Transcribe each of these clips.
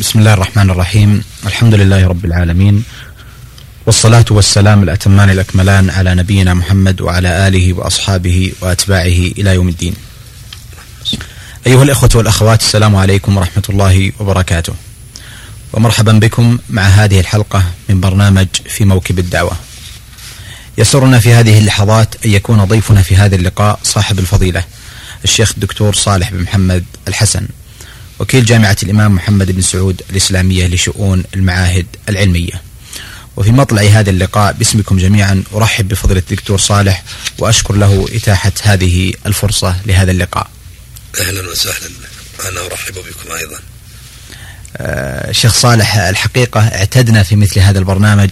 بسم الله الرحمن الرحيم. الحمد لله رب العالمين. والصلاة والسلام الأتمان الأكملان على نبينا محمد وعلى آله وأصحابه وأتباعه إلى يوم الدين. أيها الإخوة والأخوات السلام عليكم ورحمة الله وبركاته. ومرحبا بكم مع هذه الحلقة من برنامج في موكب الدعوة. يسرنا في هذه اللحظات أن يكون ضيفنا في هذا اللقاء صاحب الفضيلة الشيخ الدكتور صالح بن محمد الحسن. وكيل جامعة الإمام محمد بن سعود الإسلامية لشؤون المعاهد العلمية. وفي مطلع هذا اللقاء باسمكم جميعا أرحب بفضيلة الدكتور صالح وأشكر له إتاحة هذه الفرصة لهذا اللقاء. أهلا وسهلا. أنا أرحب بكم أيضا. آه شيخ صالح الحقيقة اعتدنا في مثل هذا البرنامج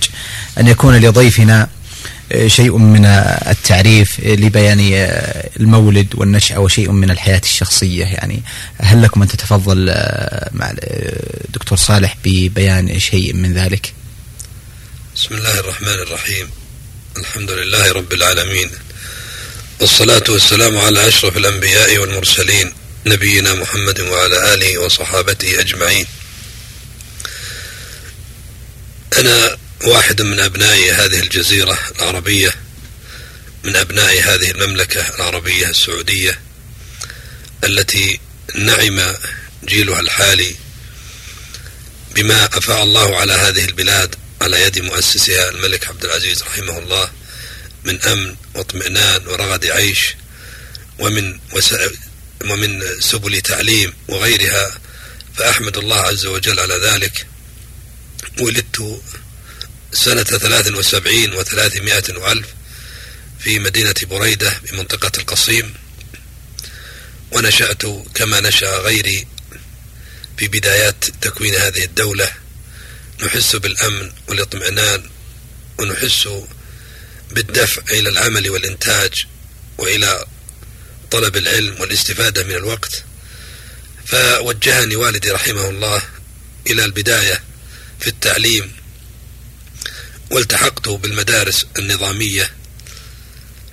أن يكون لضيفنا شيء من التعريف لبيان المولد والنشأة وشيء من الحياة الشخصية. يعني هل لكم أن تتفضل مع الدكتور صالح ببيان شيء من ذلك؟ بسم الله الرحمن الرحيم. الحمد لله رب العالمين. والصلاة والسلام على أشرف الأنبياء والمرسلين نبينا محمد وعلى آله وصحابته أجمعين. أنا واحد من أبناء هذه الجزيرة العربية من أبناء هذه المملكة العربية السعودية التي نعم جيلها الحالي بما أفاء الله على هذه البلاد على يد مؤسسها الملك عبد العزيز رحمه الله من أمن واطمئنان ورغد عيش ومن ومن سبل تعليم وغيرها فأحمد الله عز وجل على ذلك ولدت سنة ثلاث وسبعين وثلاثمائة وألف في مدينة بريدة بمنطقة القصيم. ونشأت كما نشأ غيري في بدايات تكوين هذه الدولة. نحس بالأمن والاطمئنان ونحس بالدفع إلى العمل والإنتاج وإلى طلب العلم والاستفادة من الوقت. فوجهني والدي رحمه الله إلى البداية في التعليم والتحقت بالمدارس النظامية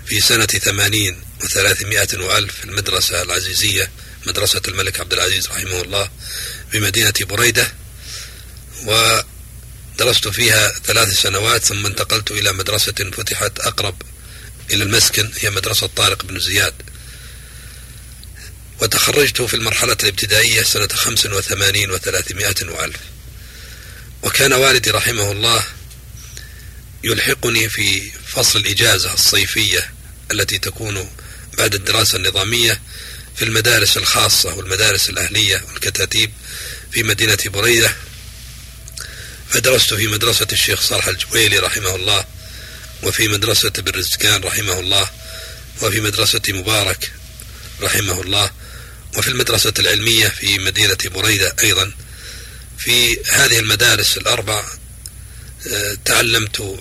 في سنة ثمانين وثلاثمائة وألف في المدرسة العزيزية مدرسة الملك عبد العزيز رحمه الله بمدينة بريدة ودرست فيها ثلاث سنوات ثم انتقلت إلى مدرسة فتحت أقرب إلى المسكن هي مدرسة طارق بن زياد. وتخرجت في المرحلة الابتدائية سنة خمس وثمانين وثلاثمائة وألف. وكان والدي رحمه الله يلحقني في فصل الإجازة الصيفية التي تكون بعد الدراسة النظامية في المدارس الخاصة والمدارس الأهلية والكتاتيب في مدينة بريدة. فدرست في مدرسة الشيخ صالح الجويلي رحمه الله وفي مدرسة بن رزقان رحمه الله وفي مدرسة مبارك رحمه الله وفي المدرسة العلمية في مدينة بريدة أيضا. في هذه المدارس الأربع آه، تعلمت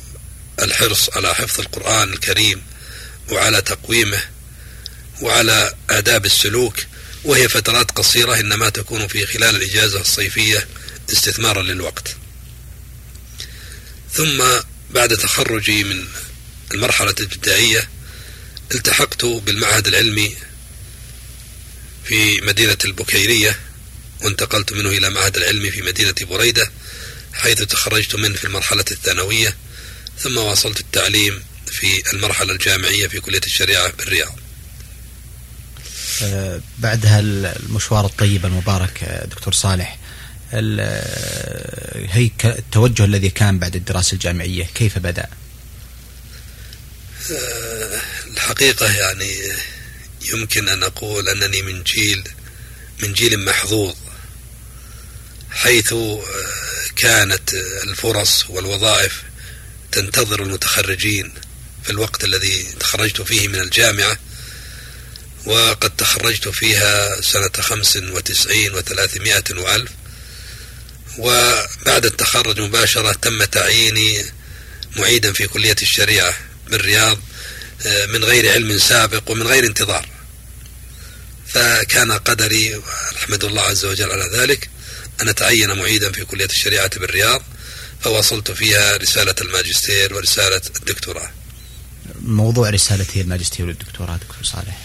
الحرص على حفظ القرآن الكريم وعلى تقويمه وعلى آداب السلوك وهي فترات قصيرة إنما تكون في خلال الإجازة الصيفية استثمارا للوقت. ثم بعد تخرجي من المرحلة الإبتدائية التحقت بالمعهد العلمي في مدينة البكيرية وانتقلت منه إلى معهد العلمي في مدينة بريدة حيث تخرجت منه في المرحلة الثانوية. ثم واصلت التعليم في المرحلة الجامعية في كلية الشريعة بالرياض آه، بعد المشوار الطيب المبارك آه، دكتور صالح آه، هي التوجه الذي كان بعد الدراسة الجامعية كيف بدأ؟ الحقيقة يعني يمكن أن أقول أنني من جيل من جيل محظوظ حيث كانت الفرص والوظائف تنتظر المتخرجين في الوقت الذي تخرجت فيه من الجامعة وقد تخرجت فيها سنة خمس وتسعين وثلاثمائة وألف. وبعد التخرج مباشرة تم تعييني معيدا في كلية الشريعة بالرياض آه، من غير علم سابق ومن غير انتظار. فكان قدري أحمد الله عز وجل على ذلك أن أتعين معيدا في كلية الشريعة بالرياض. فواصلت فيها رسالة الماجستير ورسالة الدكتوراه. موضوع رسالة الماجستير والدكتوراه دكتور صالح.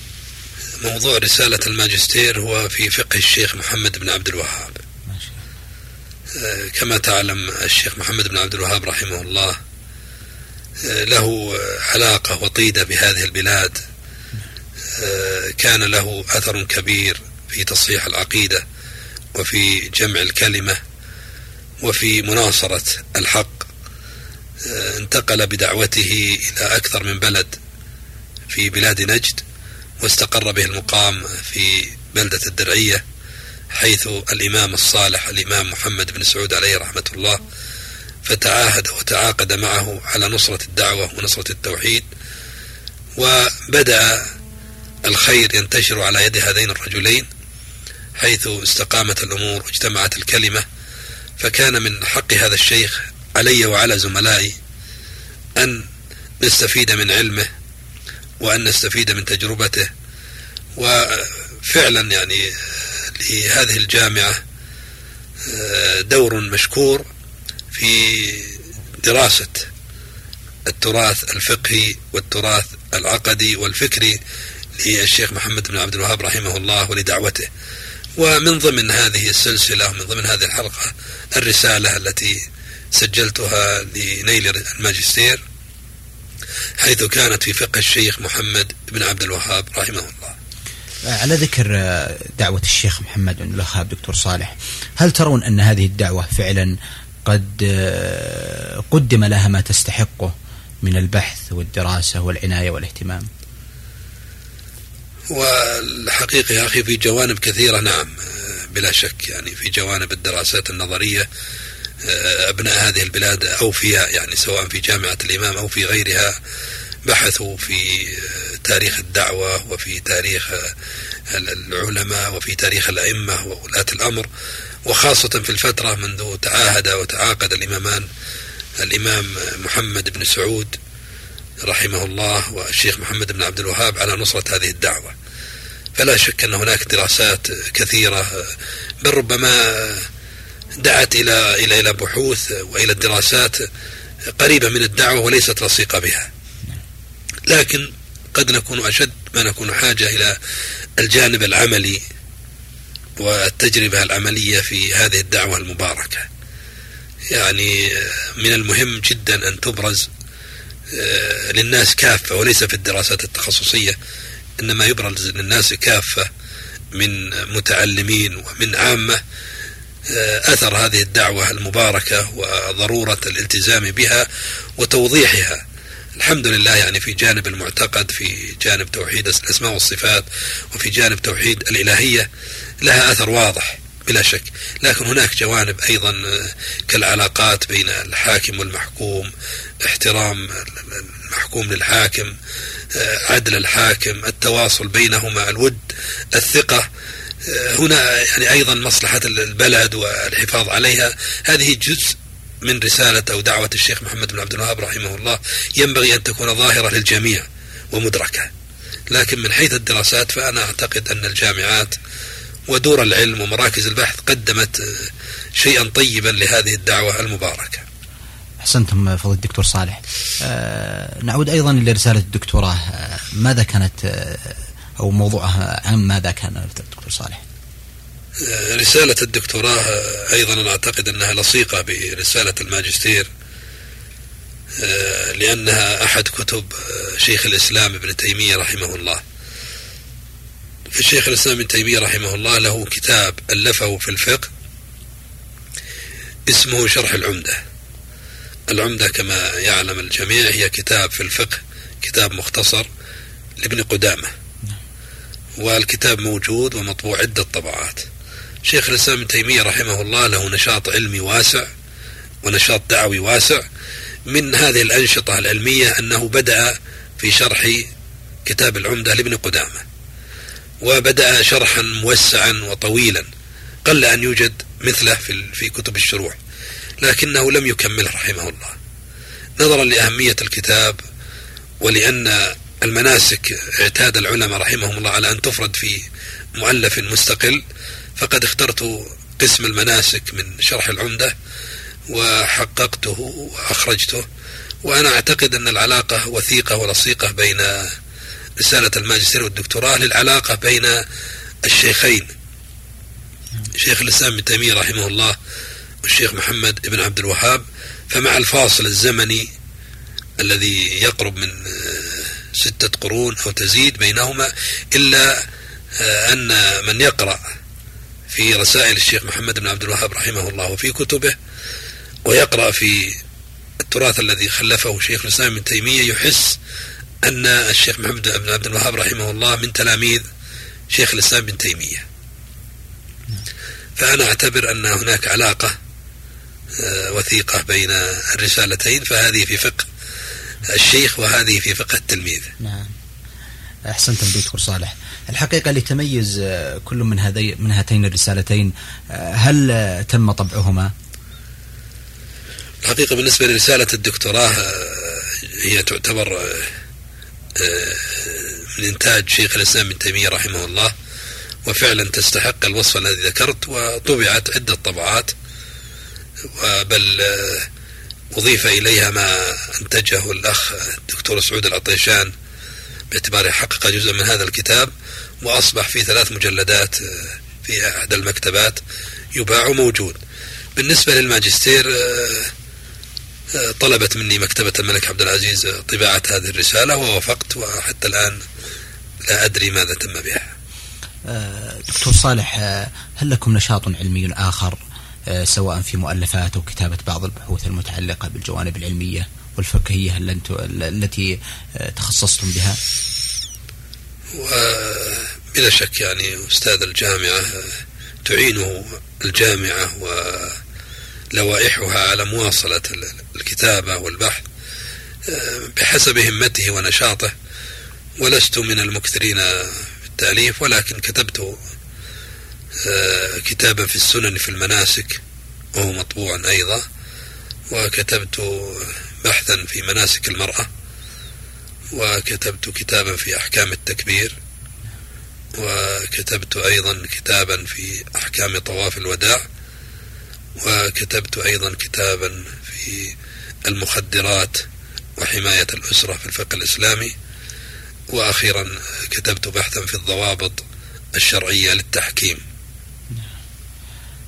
موضوع رسالة الماجستير هو في فقه الشيخ محمد بن عبد الوهاب. كما تعلم الشيخ محمد بن عبد الوهاب رحمه الله له علاقة وطيدة بهذه البلاد. كان له أثر كبير في تصحيح العقيدة وفي جمع الكلمة. وفي مناصرة الحق انتقل بدعوته إلى أكثر من بلد في بلاد نجد واستقر به المقام في بلدة الدرعية حيث الإمام الصالح الإمام محمد بن سعود عليه رحمة الله فتعاهد وتعاقد معه على نصرة الدعوة ونصرة التوحيد وبدأ الخير ينتشر على يد هذين الرجلين حيث استقامت الأمور واجتمعت الكلمة فكان من حق هذا الشيخ علي وعلى زملائي أن نستفيد من علمه وأن نستفيد من تجربته. وفعلا يعني لهذه الجامعة دور مشكور في دراسة التراث الفقهي والتراث العقدي والفكري للشيخ محمد بن عبد الوهاب رحمه الله ولدعوته. ومن ضمن هذه السلسلة ومن ضمن هذه الحلقة الرسالة التي سجلتها لنيل الماجستير حيث كانت في فقه الشيخ محمد بن عبد الوهاب رحمه الله. على ذكر دعوة الشيخ محمد بن الوهاب دكتور صالح هل ترون أن هذه الدعوة فعلا قد قدم لها ما تستحقه من البحث والدراسة والعناية والاهتمام؟ والحقيقة يا أخي في جوانب كثيرة نعم بلا شك يعني في جوانب الدراسات النظرية أبناء هذه البلاد أوفياء يعني سواء في جامعة الإمام أو في غيرها بحثوا في تاريخ الدعوة وفي تاريخ العلماء وفي تاريخ الأئمة وولاة الأمر. وخاصة في الفترة منذ تعاهد وتعاقد الإمامان الإمام محمد بن سعود رحمه الله والشيخ محمد بن عبد الوهاب على نصرة هذه الدعوة. فلا شك أن هناك دراسات كثيرة بل ربما دعت إلى إلى إلى بحوث وإلى الدراسات قريبة من الدعوة وليست لصيقة بها. لكن قد نكون أشد ما نكون حاجة إلى الجانب العملي والتجربة العملية في هذه الدعوة المباركة. يعني من المهم جدا أن تبرز للناس كافة وليس في الدراسات التخصصية إنما يبرز للناس كافة من متعلمين ومن عامة آه، أثر هذه الدعوة المباركة وضرورة الالتزام بها وتوضيحها. الحمد لله يعني في جانب المعتقد في جانب توحيد الأسماء والصفات وفي جانب توحيد الإلهية لها أثر واضح. بلا شك. لكن هناك جوانب أيضا آه، كالعلاقات بين الحاكم والمحكوم احترام المحكوم للحاكم آه، عدل الحاكم التواصل بينهما الود الثقة. آه، هنا يعني أيضا مصلحة البلد والحفاظ عليها. هذه جزء من رسالة أو دعوة الشيخ محمد بن عبد الوهاب رحمه الله. ينبغي أن تكون ظاهرة للجميع ومدركة. لكن من حيث الدراسات فأنا أعتقد أن الجامعات ودور العلم ومراكز البحث قدمت شيئا طيبا لهذه الدعوة المباركة. أحسنتم فضل الدكتور صالح. أه نعود أيضا إلى رسالة الدكتوراه ماذا كانت أو موضوعها عن ماذا كان الدكتور صالح؟ رسالة الدكتوراه أيضا أنا أعتقد أنها لصيقة برسالة الماجستير لأنها أحد كتب شيخ الإسلام ابن تيمية رحمه الله. فالشيخ الإسلام ابن تيمية رحمه الله له كتاب ألفه في الفقه اسمه شرح العمدة. العمدة كما يعلم الجميع هي كتاب في الفقه كتاب مختصر لابن قدامة. والكتاب موجود ومطبوع عدة طبعات. شيخ الإسلام ابن تيمية رحمه الله له نشاط علمي واسع ونشاط دعوي واسع. من هذه الأنشطة العلمية أنه بدأ في شرح كتاب العمدة لابن قدامة. وبدأ شرحا موسعا وطويلا قل أن يوجد مثله في في كتب الشروح لكنه لم يكمله رحمه الله. نظرا لأهمية الكتاب ولأن المناسك اعتاد العلماء رحمهم الله على أن تفرد في مؤلف مستقل فقد اخترت قسم المناسك من شرح العمدة وحققته وأخرجته وأنا أعتقد أن العلاقة وثيقة ولصيقة بين رسالة الماجستير والدكتوراه للعلاقة بين الشيخين. شيخ الإسلام ابن تيمية رحمه الله والشيخ محمد بن عبد الوهاب. فمع الفاصل الزمني الذي يقرب من ستة قرون أو تزيد بينهما إلا أن من يقرأ في رسائل الشيخ محمد بن عبد الوهاب رحمه الله وفي كتبه ويقرأ في التراث الذي خلفه شيخ الإسلام ابن تيمية يحس أن الشيخ محمد بن عبد الوهاب رحمه الله من تلاميذ شيخ الإسلام ابن تيمية. فأنا أعتبر أن هناك علاقة آه، وثيقة بين الرسالتين فهذه في فقه الشيخ وهذه في فقه التلميذ. نعم. أحسنتم دكتور صالح. الحقيقة لتميز آه، كل من هذي من هاتين الرسالتين آه، هل تم طبعهما؟ الحقيقة بالنسبة لرسالة الدكتوراه هي تعتبر من إنتاج شيخ الإسلام ابن تيمية رحمه الله وفعلا تستحق الوصف الذي ذكرت وطبعت عدة طبعات بل أضيف إليها ما أنتجه الأخ الدكتور سعود العطيشان باعتباره حقق جزءا من هذا الكتاب وأصبح في ثلاث مجلدات في أحد المكتبات يباع موجود. بالنسبة للماجستير طلبت مني مكتبة الملك عبد العزيز طباعة هذه الرسالة ووافقت وحتى الآن لا أدري ماذا تم بها. آه، دكتور صالح آه، هل لكم نشاط علمي آخر آه، سواء في مؤلفات أو كتابة بعض البحوث المتعلقة بالجوانب العلمية والفقهية التي تخصصتم بها؟ وبلا شك يعني أستاذ الجامعة تعينه الجامعة ولوائحها على مواصلة الكتابة والبحث بحسب همته ونشاطه ولست من المكثرين في التأليف ولكن كتبت آه، كتابا في السنن في المناسك وهو مطبوع أيضا وكتبت بحثا في مناسك المرأة وكتبت كتابا في أحكام التكبير وكتبت أيضا كتابا في أحكام طواف الوداع وكتبت أيضا كتابا في المخدرات وحماية الأسرة في الفقه الإسلامي وأخيرا كتبت بحثا في الضوابط الشرعية للتحكيم.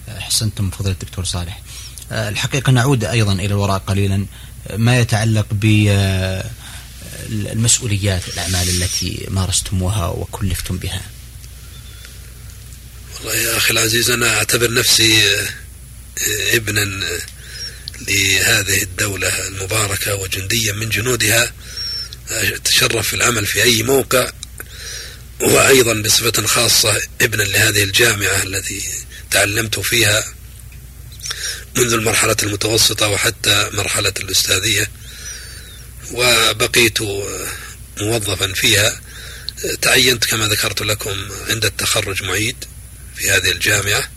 أحسنتم فضيلة الدكتور صالح. آه، الحقيقة نعود أيضا إلى الوراء قليلا. ما يتعلق بالمسؤوليات الأعمال التي مارستموها وكلفتم بها؟ والله يا أخي العزيز أنا أعتبر نفسي ابنا لهذه الدولة المباركة وجنديا من جنودها أتشرف في العمل في أي موقع وأيضا بصفة خاصة ابنا لهذه الجامعة التي تعلمت فيها منذ المرحلة المتوسطة وحتى مرحلة الأستاذية وبقيت موظفا فيها. تعينت كما ذكرت لكم عند التخرج معيد في هذه الجامعة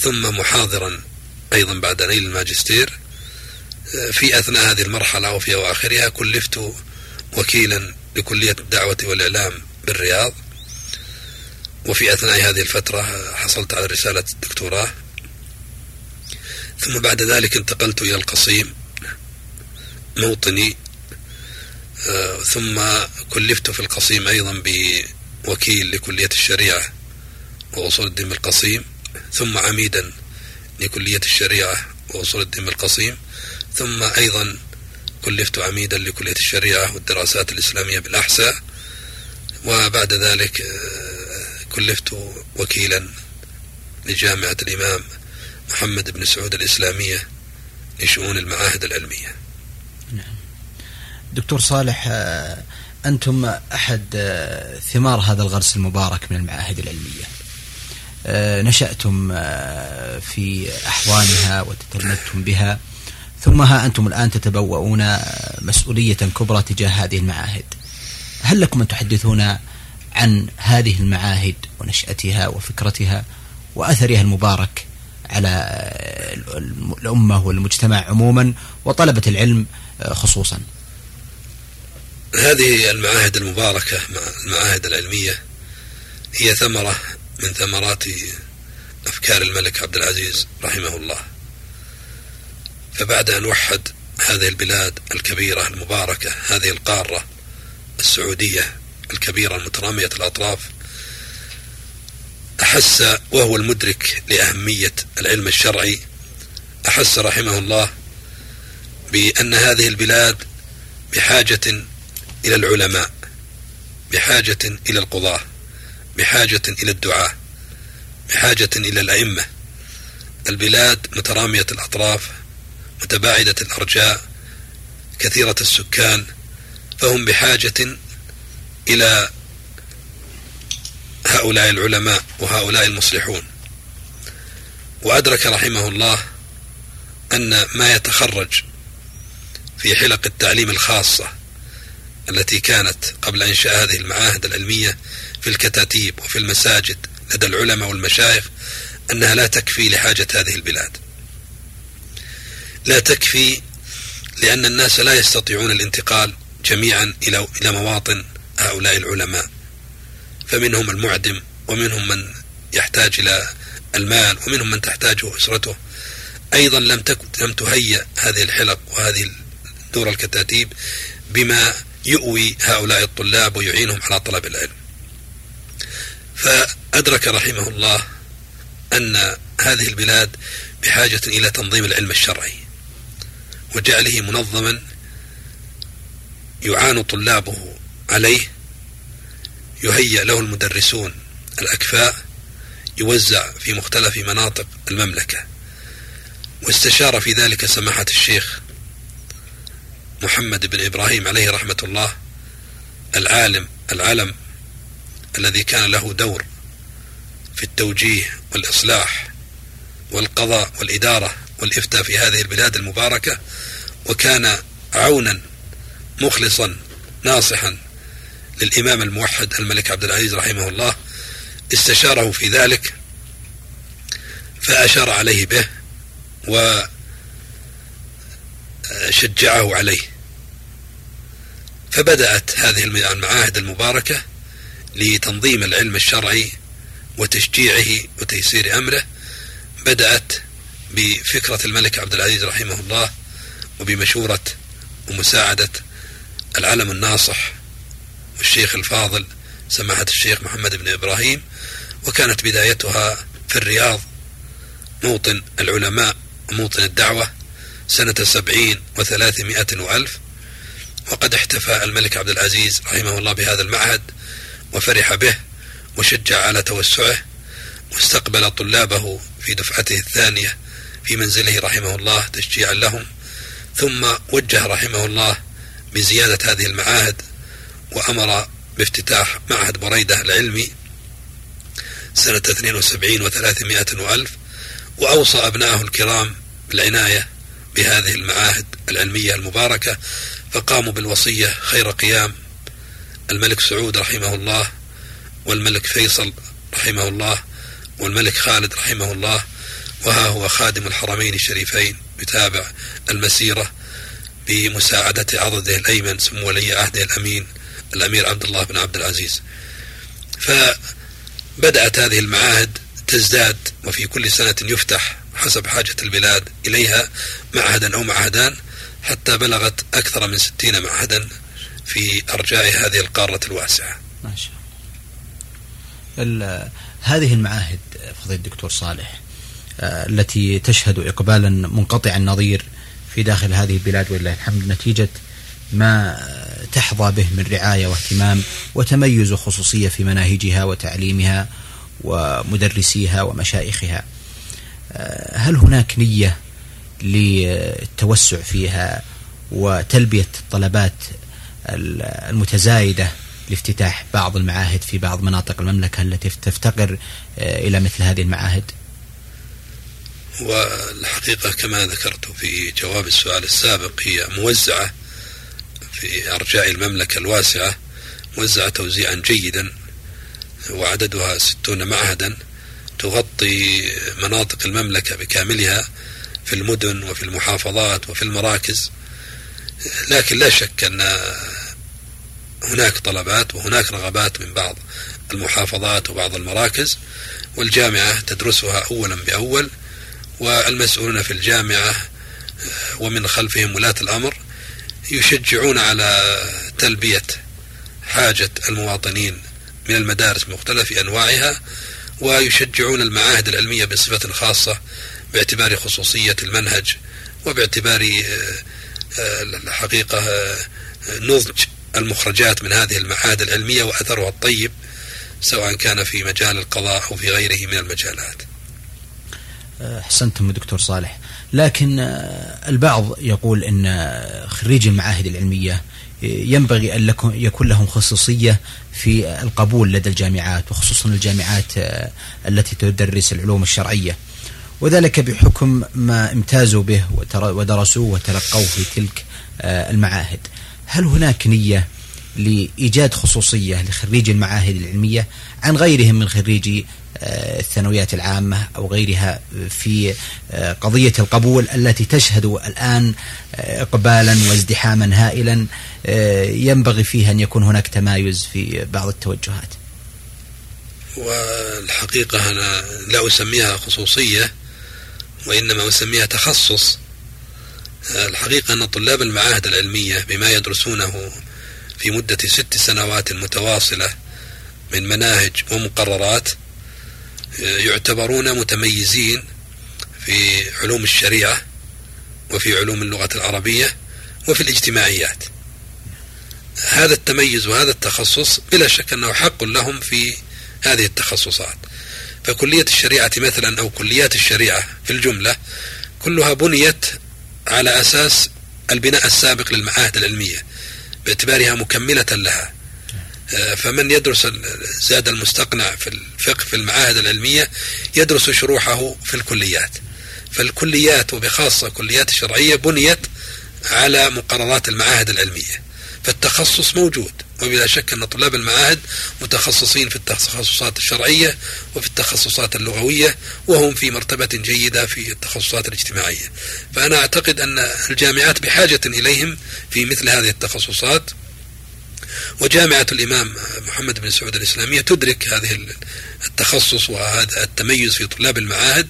ثم محاضرا أيضا بعد نيل الماجستير في أثناء هذه المرحلة وفي أواخرها كلفت وكيلا لكلية الدعوة والإعلام بالرياض. وفي أثناء هذه الفترة حصلت على رسالة الدكتوراه. ثم بعد ذلك انتقلت إلى القصيم موطني آه، ثم كلفت في القصيم أيضا بوكيل لكلية الشريعة وأصول الدين بالقصيم ثم عميدا لكلية الشريعة وأصول الدين بالقصيم ثم أيضا كلفت عميدا لكلية الشريعة والدراسات الإسلامية بالأحساء وبعد ذلك آه، كلفت وكيلا لجامعة الإمام محمد بن سعود الإسلامية لشؤون المعاهد العلمية. نعم. دكتور صالح آه، أنتم أحد آه، ثمار هذا الغرس المبارك من المعاهد العلمية. نشأتم في أحوانها وتتلمذتم بها. ثم ها أنتم الآن تتبوؤون مسؤولية كبرى تجاه هذه المعاهد. هل لكم أن تحدثونا عن هذه المعاهد ونشأتها وفكرتها وأثرها المبارك على الأمة والمجتمع عموما وطلبة العلم خصوصا؟ هذه المعاهد المباركة المعاهد العلمية هي ثمرة من ثمرات أفكار الملك عبد العزيز رحمه الله. فبعد أن وحد هذه البلاد الكبيرة المباركة هذه القارة السعودية الكبيرة المترامية الأطراف أحس وهو المدرك لأهمية العلم الشرعي أحس رحمه الله بأن هذه البلاد بحاجة إلى العلماء بحاجة إلى القضاة. بحاجة إلى الدعاة بحاجة إلى الأئمة. البلاد مترامية الأطراف متباعدة الأرجاء كثيرة السكان فهم بحاجة إلى هؤلاء العلماء وهؤلاء المصلحون. وأدرك رحمه الله أن ما يتخرج في حلق التعليم الخاصة التي كانت قبل إنشاء هذه المعاهد العلمية في الكتاتيب وفي المساجد لدى العلماء والمشايخ أنها لا تكفي لحاجة هذه البلاد. لا تكفي لأن الناس لا يستطيعون الانتقال جميعا إلى إلى مواطن هؤلاء العلماء. فمنهم المعدم ومنهم من يحتاج إلى المال ومنهم من تحتاجه أسرته. أيضا لم لم تهيأ هذه الحلق وهذه دور الكتاتيب بما يؤوي هؤلاء الطلاب ويعينهم على طلب العلم. فأدرك رحمه الله أن هذه البلاد بحاجة إلى تنظيم العلم الشرعي وجعله منظما يعان طلابه عليه يهيأ له المدرسون الأكفاء يوزع في مختلف مناطق المملكة. واستشار في ذلك سماحة الشيخ محمد بن إبراهيم عليه رحمة الله العالم العلم الذي كان له دور في التوجيه والإصلاح والقضاء والإدارة والإفتاء في هذه البلاد المباركة وكان عونا مخلصا ناصحا للإمام الموحد الملك عبد العزيز رحمه الله. استشاره في ذلك فأشار عليه به وشجعه عليه. فبدأت هذه المعاهد المباركة لتنظيم العلم الشرعي وتشجيعه وتيسير أمره بدأت بفكرة الملك عبد العزيز رحمه الله وبمشورة ومساعدة العلم الناصح والشيخ الفاضل سماحة الشيخ محمد بن إبراهيم وكانت بدايتها في الرياض موطن العلماء وموطن الدعوة سنة سبعين وثلاثمائة وألف وقد احتفى الملك عبد العزيز رحمه الله بهذا المعهد وفرح به وشجع على توسعه واستقبل طلابه في دفعته الثانية في منزله رحمه الله تشجيعا لهم ثم وجه رحمه الله بزيادة هذه المعاهد وأمر بافتتاح معهد بريدة العلمي سنة 72 و300 وألف وأوصى أبنائه الكرام بالعناية بهذه المعاهد العلمية المباركة فقاموا بالوصية خير قيام الملك سعود رحمه الله والملك فيصل رحمه الله والملك خالد رحمه الله وها هو خادم الحرمين الشريفين يتابع المسيرة بمساعدة عضده الأيمن سمو ولي عهده الأمين الأمير عبد الله بن عبد العزيز. فبدأت هذه المعاهد تزداد وفي كل سنة يفتح حسب حاجة البلاد إليها معهدا أو معهدان حتى بلغت أكثر من ستين معهدا. في أرجاء هذه القارة الواسعة. ما شاء الله. هذه المعاهد فضيل الدكتور صالح آه، التي تشهد إقبالا منقطع النظير في داخل هذه البلاد ولله الحمد نتيجة ما تحظى به من رعاية واهتمام وتميز وخصوصية في مناهجها وتعليمها ومدرسيها ومشايخها. آه، هل هناك نية للتوسع فيها وتلبية الطلبات المتزايدة لافتتاح بعض المعاهد في بعض مناطق المملكة التي تفتقر آه، إلى مثل هذه المعاهد. والحقيقة كما ذكرت في جواب السؤال السابق هي موزعة في أرجاء المملكة الواسعة موزعة توزيعا جيدا وعددها ستون معهدا تغطي مناطق المملكة بكاملها في المدن وفي المحافظات وفي المراكز. لكن لا شك أن هناك طلبات وهناك رغبات من بعض المحافظات وبعض المراكز والجامعة تدرسها أولا بأول والمسؤولون في الجامعة ومن خلفهم ولاة الأمر يشجعون على تلبية حاجة المواطنين من المدارس بمختلف أنواعها ويشجعون المعاهد العلمية بصفة خاصة باعتبار خصوصية المنهج وباعتبار آه، الحقيقة آه، نضج المخرجات من هذه المعاهد العلمية وأثرها الطيب سواء كان في مجال القضاء أو في غيره من المجالات. أحسنتم دكتور صالح. لكن البعض يقول أن خريج المعاهد العلمية ينبغي أن يكون لهم خصوصية في القبول لدى الجامعات وخصوصا الجامعات التي تدرس العلوم الشرعية. وذلك بحكم ما امتازوا به ودرسوه وتلقوه في تلك آه، المعاهد. هل هناك نية لإيجاد خصوصية لخريجي المعاهد العلمية عن غيرهم من خريجي آه، الثانويات العامة أو غيرها في آه، قضية القبول التي تشهد الآن إقبالا وازدحاما هائلا ينبغي فيها أن يكون هناك تمايز في بعض التوجهات؟ والحقيقة أنا لا أسميها خصوصية وإنما أسميها تخصص. الحقيقة أن طلاب المعاهد العلمية بما يدرسونه في مدة ست سنوات متواصلة من مناهج ومقررات يعتبرون متميزين في علوم الشريعة وفي علوم اللغة العربية وفي الاجتماعيات. هذا التميز وهذا التخصص بلا شك أنه حق لهم في هذه التخصصات. فكلية الشريعة مثلا أو كليات الشريعة في الجملة كلها بنيت على أساس البناء السابق للمعاهد العلمية باعتبارها مكملة لها. آه، فمن يدرس زاد المستقنع في الفقه في المعاهد العلمية يدرس شروحه في الكليات. فالكليات وبخاصة كليات الشرعية بنيت على مقررات المعاهد العلمية. فالتخصص موجود. وبلا شك أن طلاب المعاهد متخصصين في التخصصات الشرعية وفي التخصصات اللغوية وهم في مرتبة جيدة في التخصصات الاجتماعية. فأنا أعتقد أن الجامعات بحاجة إليهم في مثل هذه التخصصات. وجامعة الإمام محمد بن سعود الإسلامية تدرك هذه التخصص وهذا التميز في طلاب المعاهد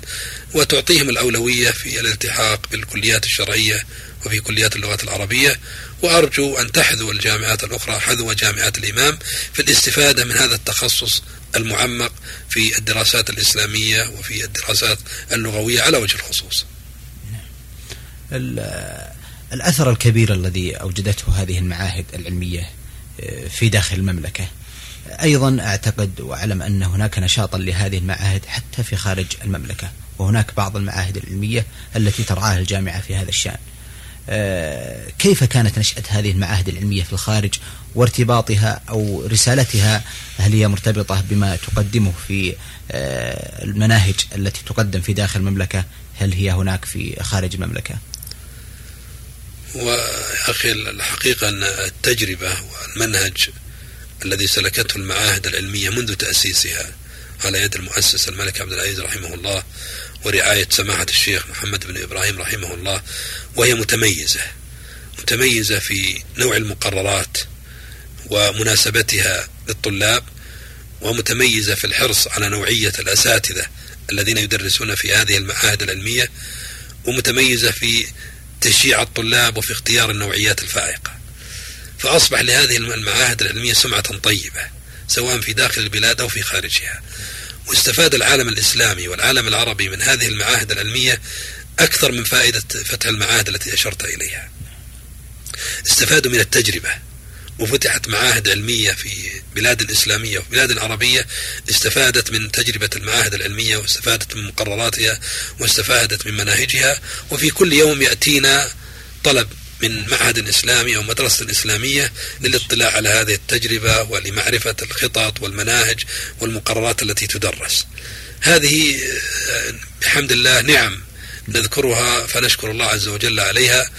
وتعطيهم الأولوية في الالتحاق بالكليات الشرعية وفي كليات اللغة العربية. وأرجو أن تحذو الجامعات الأخرى حذو جامعة الإمام في الاستفادة من هذا التخصص المعمق في الدراسات الإسلامية وفي الدراسات اللغوية على وجه الخصوص. الأثر الكبير الذي أوجدته هذه المعاهد العلمية في داخل المملكة. أيضا أعتقد وأعلم أن هناك نشاطا لهذه المعاهد حتى في خارج المملكة وهناك بعض المعاهد العلمية التي ترعاها الجامعة في هذا الشأن. آه، كيف كانت نشأة هذه المعاهد العلمية في الخارج وارتباطها أو رسالتها؟ هل هي مرتبطة بما تقدمه في آه، المناهج التي تقدم في داخل المملكة؟ هل هي هناك في خارج المملكة؟ وأخي الحقيقة أن التجربة والمنهج الذي سلكته المعاهد العلمية منذ تأسيسها على يد المؤسس الملك عبد العزيز رحمه الله ورعاية سماحة الشيخ محمد بن إبراهيم رحمه الله وهي متميزة. متميزة في نوع المقررات ومناسبتها للطلاب ومتميزة في الحرص على نوعية الأساتذة الذين يدرسون في هذه المعاهد العلمية ومتميزة في تشجيع الطلاب وفي اختيار النوعيات الفائقة. فأصبح لهذه المعاهد العلمية سمعة طيبة سواء في داخل البلاد أو في خارجها. واستفاد العالم الإسلامي والعالم العربي من هذه المعاهد العلمية أكثر من فائدة فتح المعاهد التي أشرت إليها. استفادوا من التجربة وفتحت معاهد علمية في بلاد إسلامية وفي بلاد عربية استفادت من تجربة المعاهد العلمية واستفادت من مقرراتها واستفادت من مناهجها وفي كل يوم يأتينا طلب من معهد إسلامي أو مدرسة إسلامية للاطلاع على هذه التجربة ولمعرفة الخطط والمناهج والمقررات التي تدرس. هذه بحمد الله نعم نذكرها فنشكر الله عز وجل عليها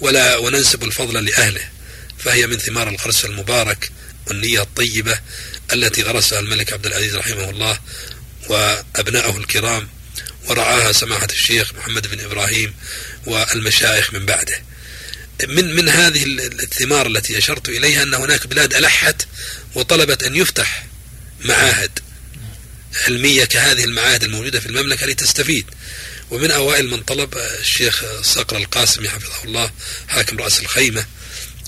ولا وننسب الفضل لأهله. فهي من ثمار الغرس المبارك والنية الطيبة التي غرسها الملك عبد العزيز رحمه الله وأبنائه الكرام ورعاها سماحة الشيخ محمد بن إبراهيم والمشايخ من بعده. من من هذه الثمار التي أشرت إليها أن هناك بلاد ألحت وطلبت أن يفتح معاهد علمية كهذه المعاهد الموجودة في المملكة لتستفيد. ومن أوائل من طلب الشيخ صقر القاسمي حفظه الله حاكم رأس الخيمة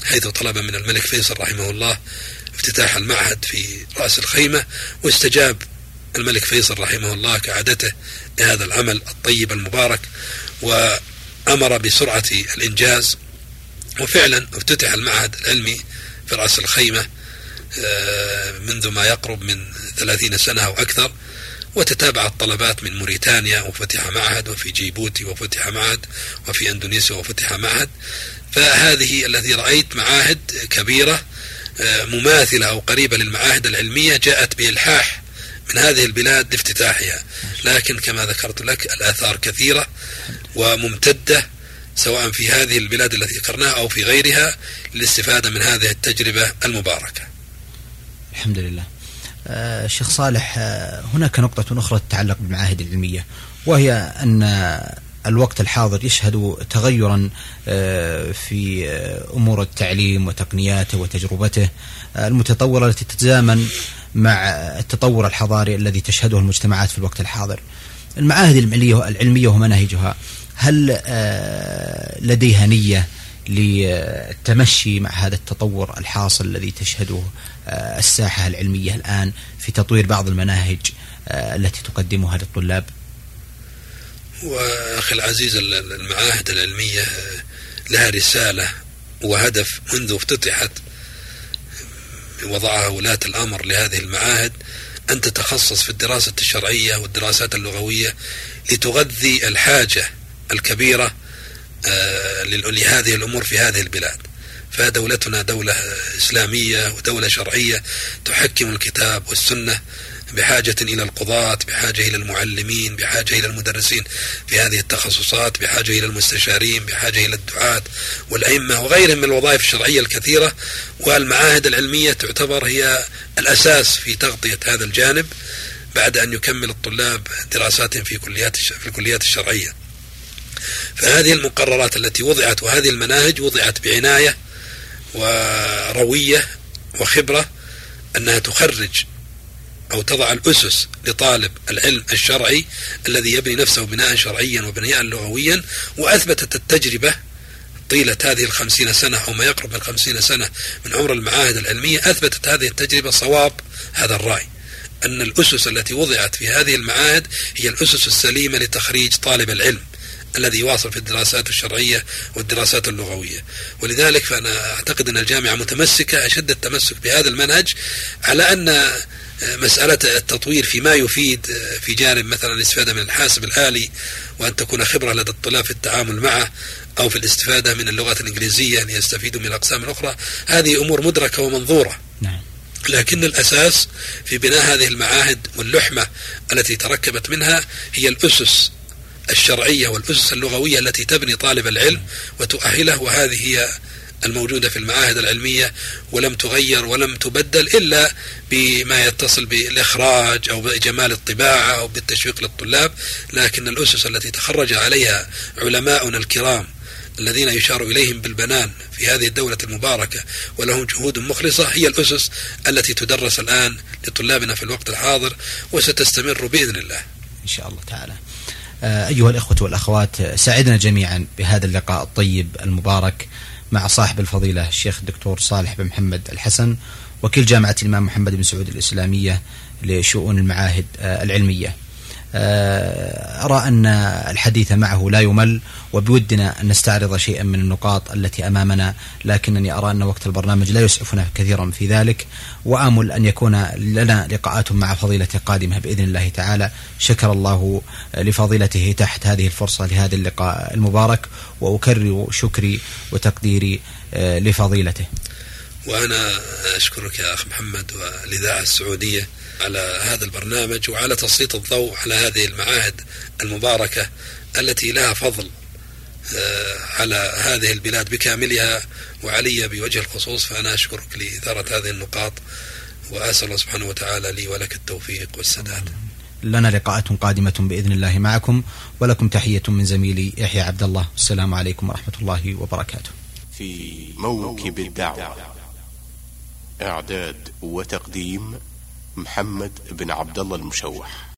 حيث طلب من الملك فيصل رحمه الله افتتاح المعهد في رأس الخيمة واستجاب الملك فيصل رحمه الله كعادته لهذا العمل الطيب المبارك وأمر بسرعة الإنجاز وفعلا افتتح المعهد العلمي في رأس الخيمة آه، منذ ما يقرب من ثلاثين سنة أو أكثر وتتابع الطلبات من موريتانيا وفتح معهد وفي جيبوتي وفتح معهد وفي إندونيسيا وفتح معهد. فهذه التي رأيت معاهد كبيرة آه، مماثلة أو قريبة للمعاهد العلمية جاءت بإلحاح من هذه البلاد لافتتاحها لكن كما ذكرت لك الآثار كثيرة وممتدة سواء في هذه البلاد التي ذكرناها أو في غيرها للاستفادة من هذه التجربة المباركة. الحمد لله. آه شيخ صالح آه هناك نقطة أخرى تتعلق بالمعاهد العلمية وهي أن الوقت الحاضر يشهد تغيرا آه، في آه، أمور التعليم وتقنياته وتجربته آه، المتطورة التي تتزامن مع التطور الحضاري الذي تشهده المجتمعات في الوقت الحاضر. المعاهد العلمية ومناهجها هل لديها نية للتمشي مع هذا التطور الحاصل الذي تشهده الساحة العلمية الآن في تطوير بعض المناهج التي تقدمها للطلاب؟ وأخي العزيز المعاهد العلمية لها رسالة وهدف منذ افتتحت وضعها ولاة الأمر لهذه المعاهد أن تتخصص في الدراسة الشرعية والدراسات اللغوية لتغذي الحاجة الكبيرة آه، لهذه الأمور في هذه البلاد. فدولتنا دولة إسلامية ودولة شرعية تحكم الكتاب والسنة بحاجة إلى القضاة بحاجة إلى المعلمين بحاجة إلى المدرسين في هذه التخصصات بحاجة إلى المستشارين بحاجة إلى الدعاة والأئمة وغيرهم من الوظائف الشرعية الكثيرة. والمعاهد العلمية تعتبر هي الأساس في تغطية هذا الجانب بعد أن يكمل الطلاب دراساتهم في كليات في الكليات الشرعية. فهذه المقررات التي وضعت وهذه المناهج وضعت بعناية وروية وخبرة أنها تخرج أو تضع الأسس لطالب العلم الشرعي الذي يبني نفسه بناء شرعيا وبناء لغويا وأثبتت التجربة طيلة هذه الخمسين سنة أو ما يقرب من الخمسين سنة من عمر المعاهد العلمية أثبتت هذه التجربة صواب هذا الرأي. أن الأسس التي وضعت في هذه المعاهد هي الأسس السليمة لتخريج طالب العلم الذي يواصل في الدراسات الشرعية والدراسات اللغوية. ولذلك فأنا أعتقد أن الجامعة متمسكة أشد التمسك بهذا المنهج على أن مسألة التطوير فيما يفيد في جانب مثلا الاستفادة من الحاسب الآلي وأن تكون خبرة لدى الطلاب في التعامل معه أو في الاستفادة من اللغة الإنجليزية ليستفيدوا من الأقسام الأخرى هذه أمور مدركة ومنظورة. نعم. لكن الأساس في بناء هذه المعاهد واللحمة التي تركبت منها هي الأسس الشرعية والأسس اللغوية التي تبني طالب العلم وتؤهله وهذه هي الموجودة في المعاهد العلمية ولم تغير ولم تبدل إلا بما يتصل بالإخراج أو بجمال الطباعة أو بالتشويق للطلاب لكن الأسس التي تخرج عليها علماؤنا الكرام الذين يشار إليهم بالبنان في هذه الدولة المباركة ولهم جهود مخلصة هي الأسس التي تدرس الآن لطلابنا في الوقت الحاضر وستستمر بإذن الله. إن شاء الله تعالى. آه، أيها الإخوة والأخوات سعدنا جميعا بهذا اللقاء الطيب المبارك. مع صاحب الفضيلة الشيخ الدكتور صالح بن محمد الحسن وكيل جامعة الإمام محمد بن سعود الإسلامية لشؤون المعاهد آه، العلمية. أرى أن الحديث معه لا يمل وبودنا أن نستعرض شيئا من النقاط التي أمامنا لكنني أرى أن وقت البرنامج لا يسعفنا كثيرا في ذلك وآمل أن يكون لنا لقاءات مع فضيلة قادمة بإذن الله تعالى. شكر الله لفضيلته تحت هذه الفرصة لهذا اللقاء المبارك وأكرر شكري وتقديري آه، لفضيلته. وأنا أشكرك يا أخ محمد والإذاعة السعودية على هذا البرنامج وعلى تسليط الضوء على هذه المعاهد المباركة التي لها فضل آه، على هذه البلاد بكاملها وعلي بوجه الخصوص. فأنا أشكرك لإثارة هذه النقاط وأسأل الله سبحانه وتعالى لي ولك التوفيق والسداد. لنا لقاءات قادمة بإذن الله معكم ولكم تحية من زميلي يحيى عبد الله السلام عليكم ورحمة الله وبركاته. في موكب الدعوة إعداد وتقديم محمد بن عبد الله المشوح.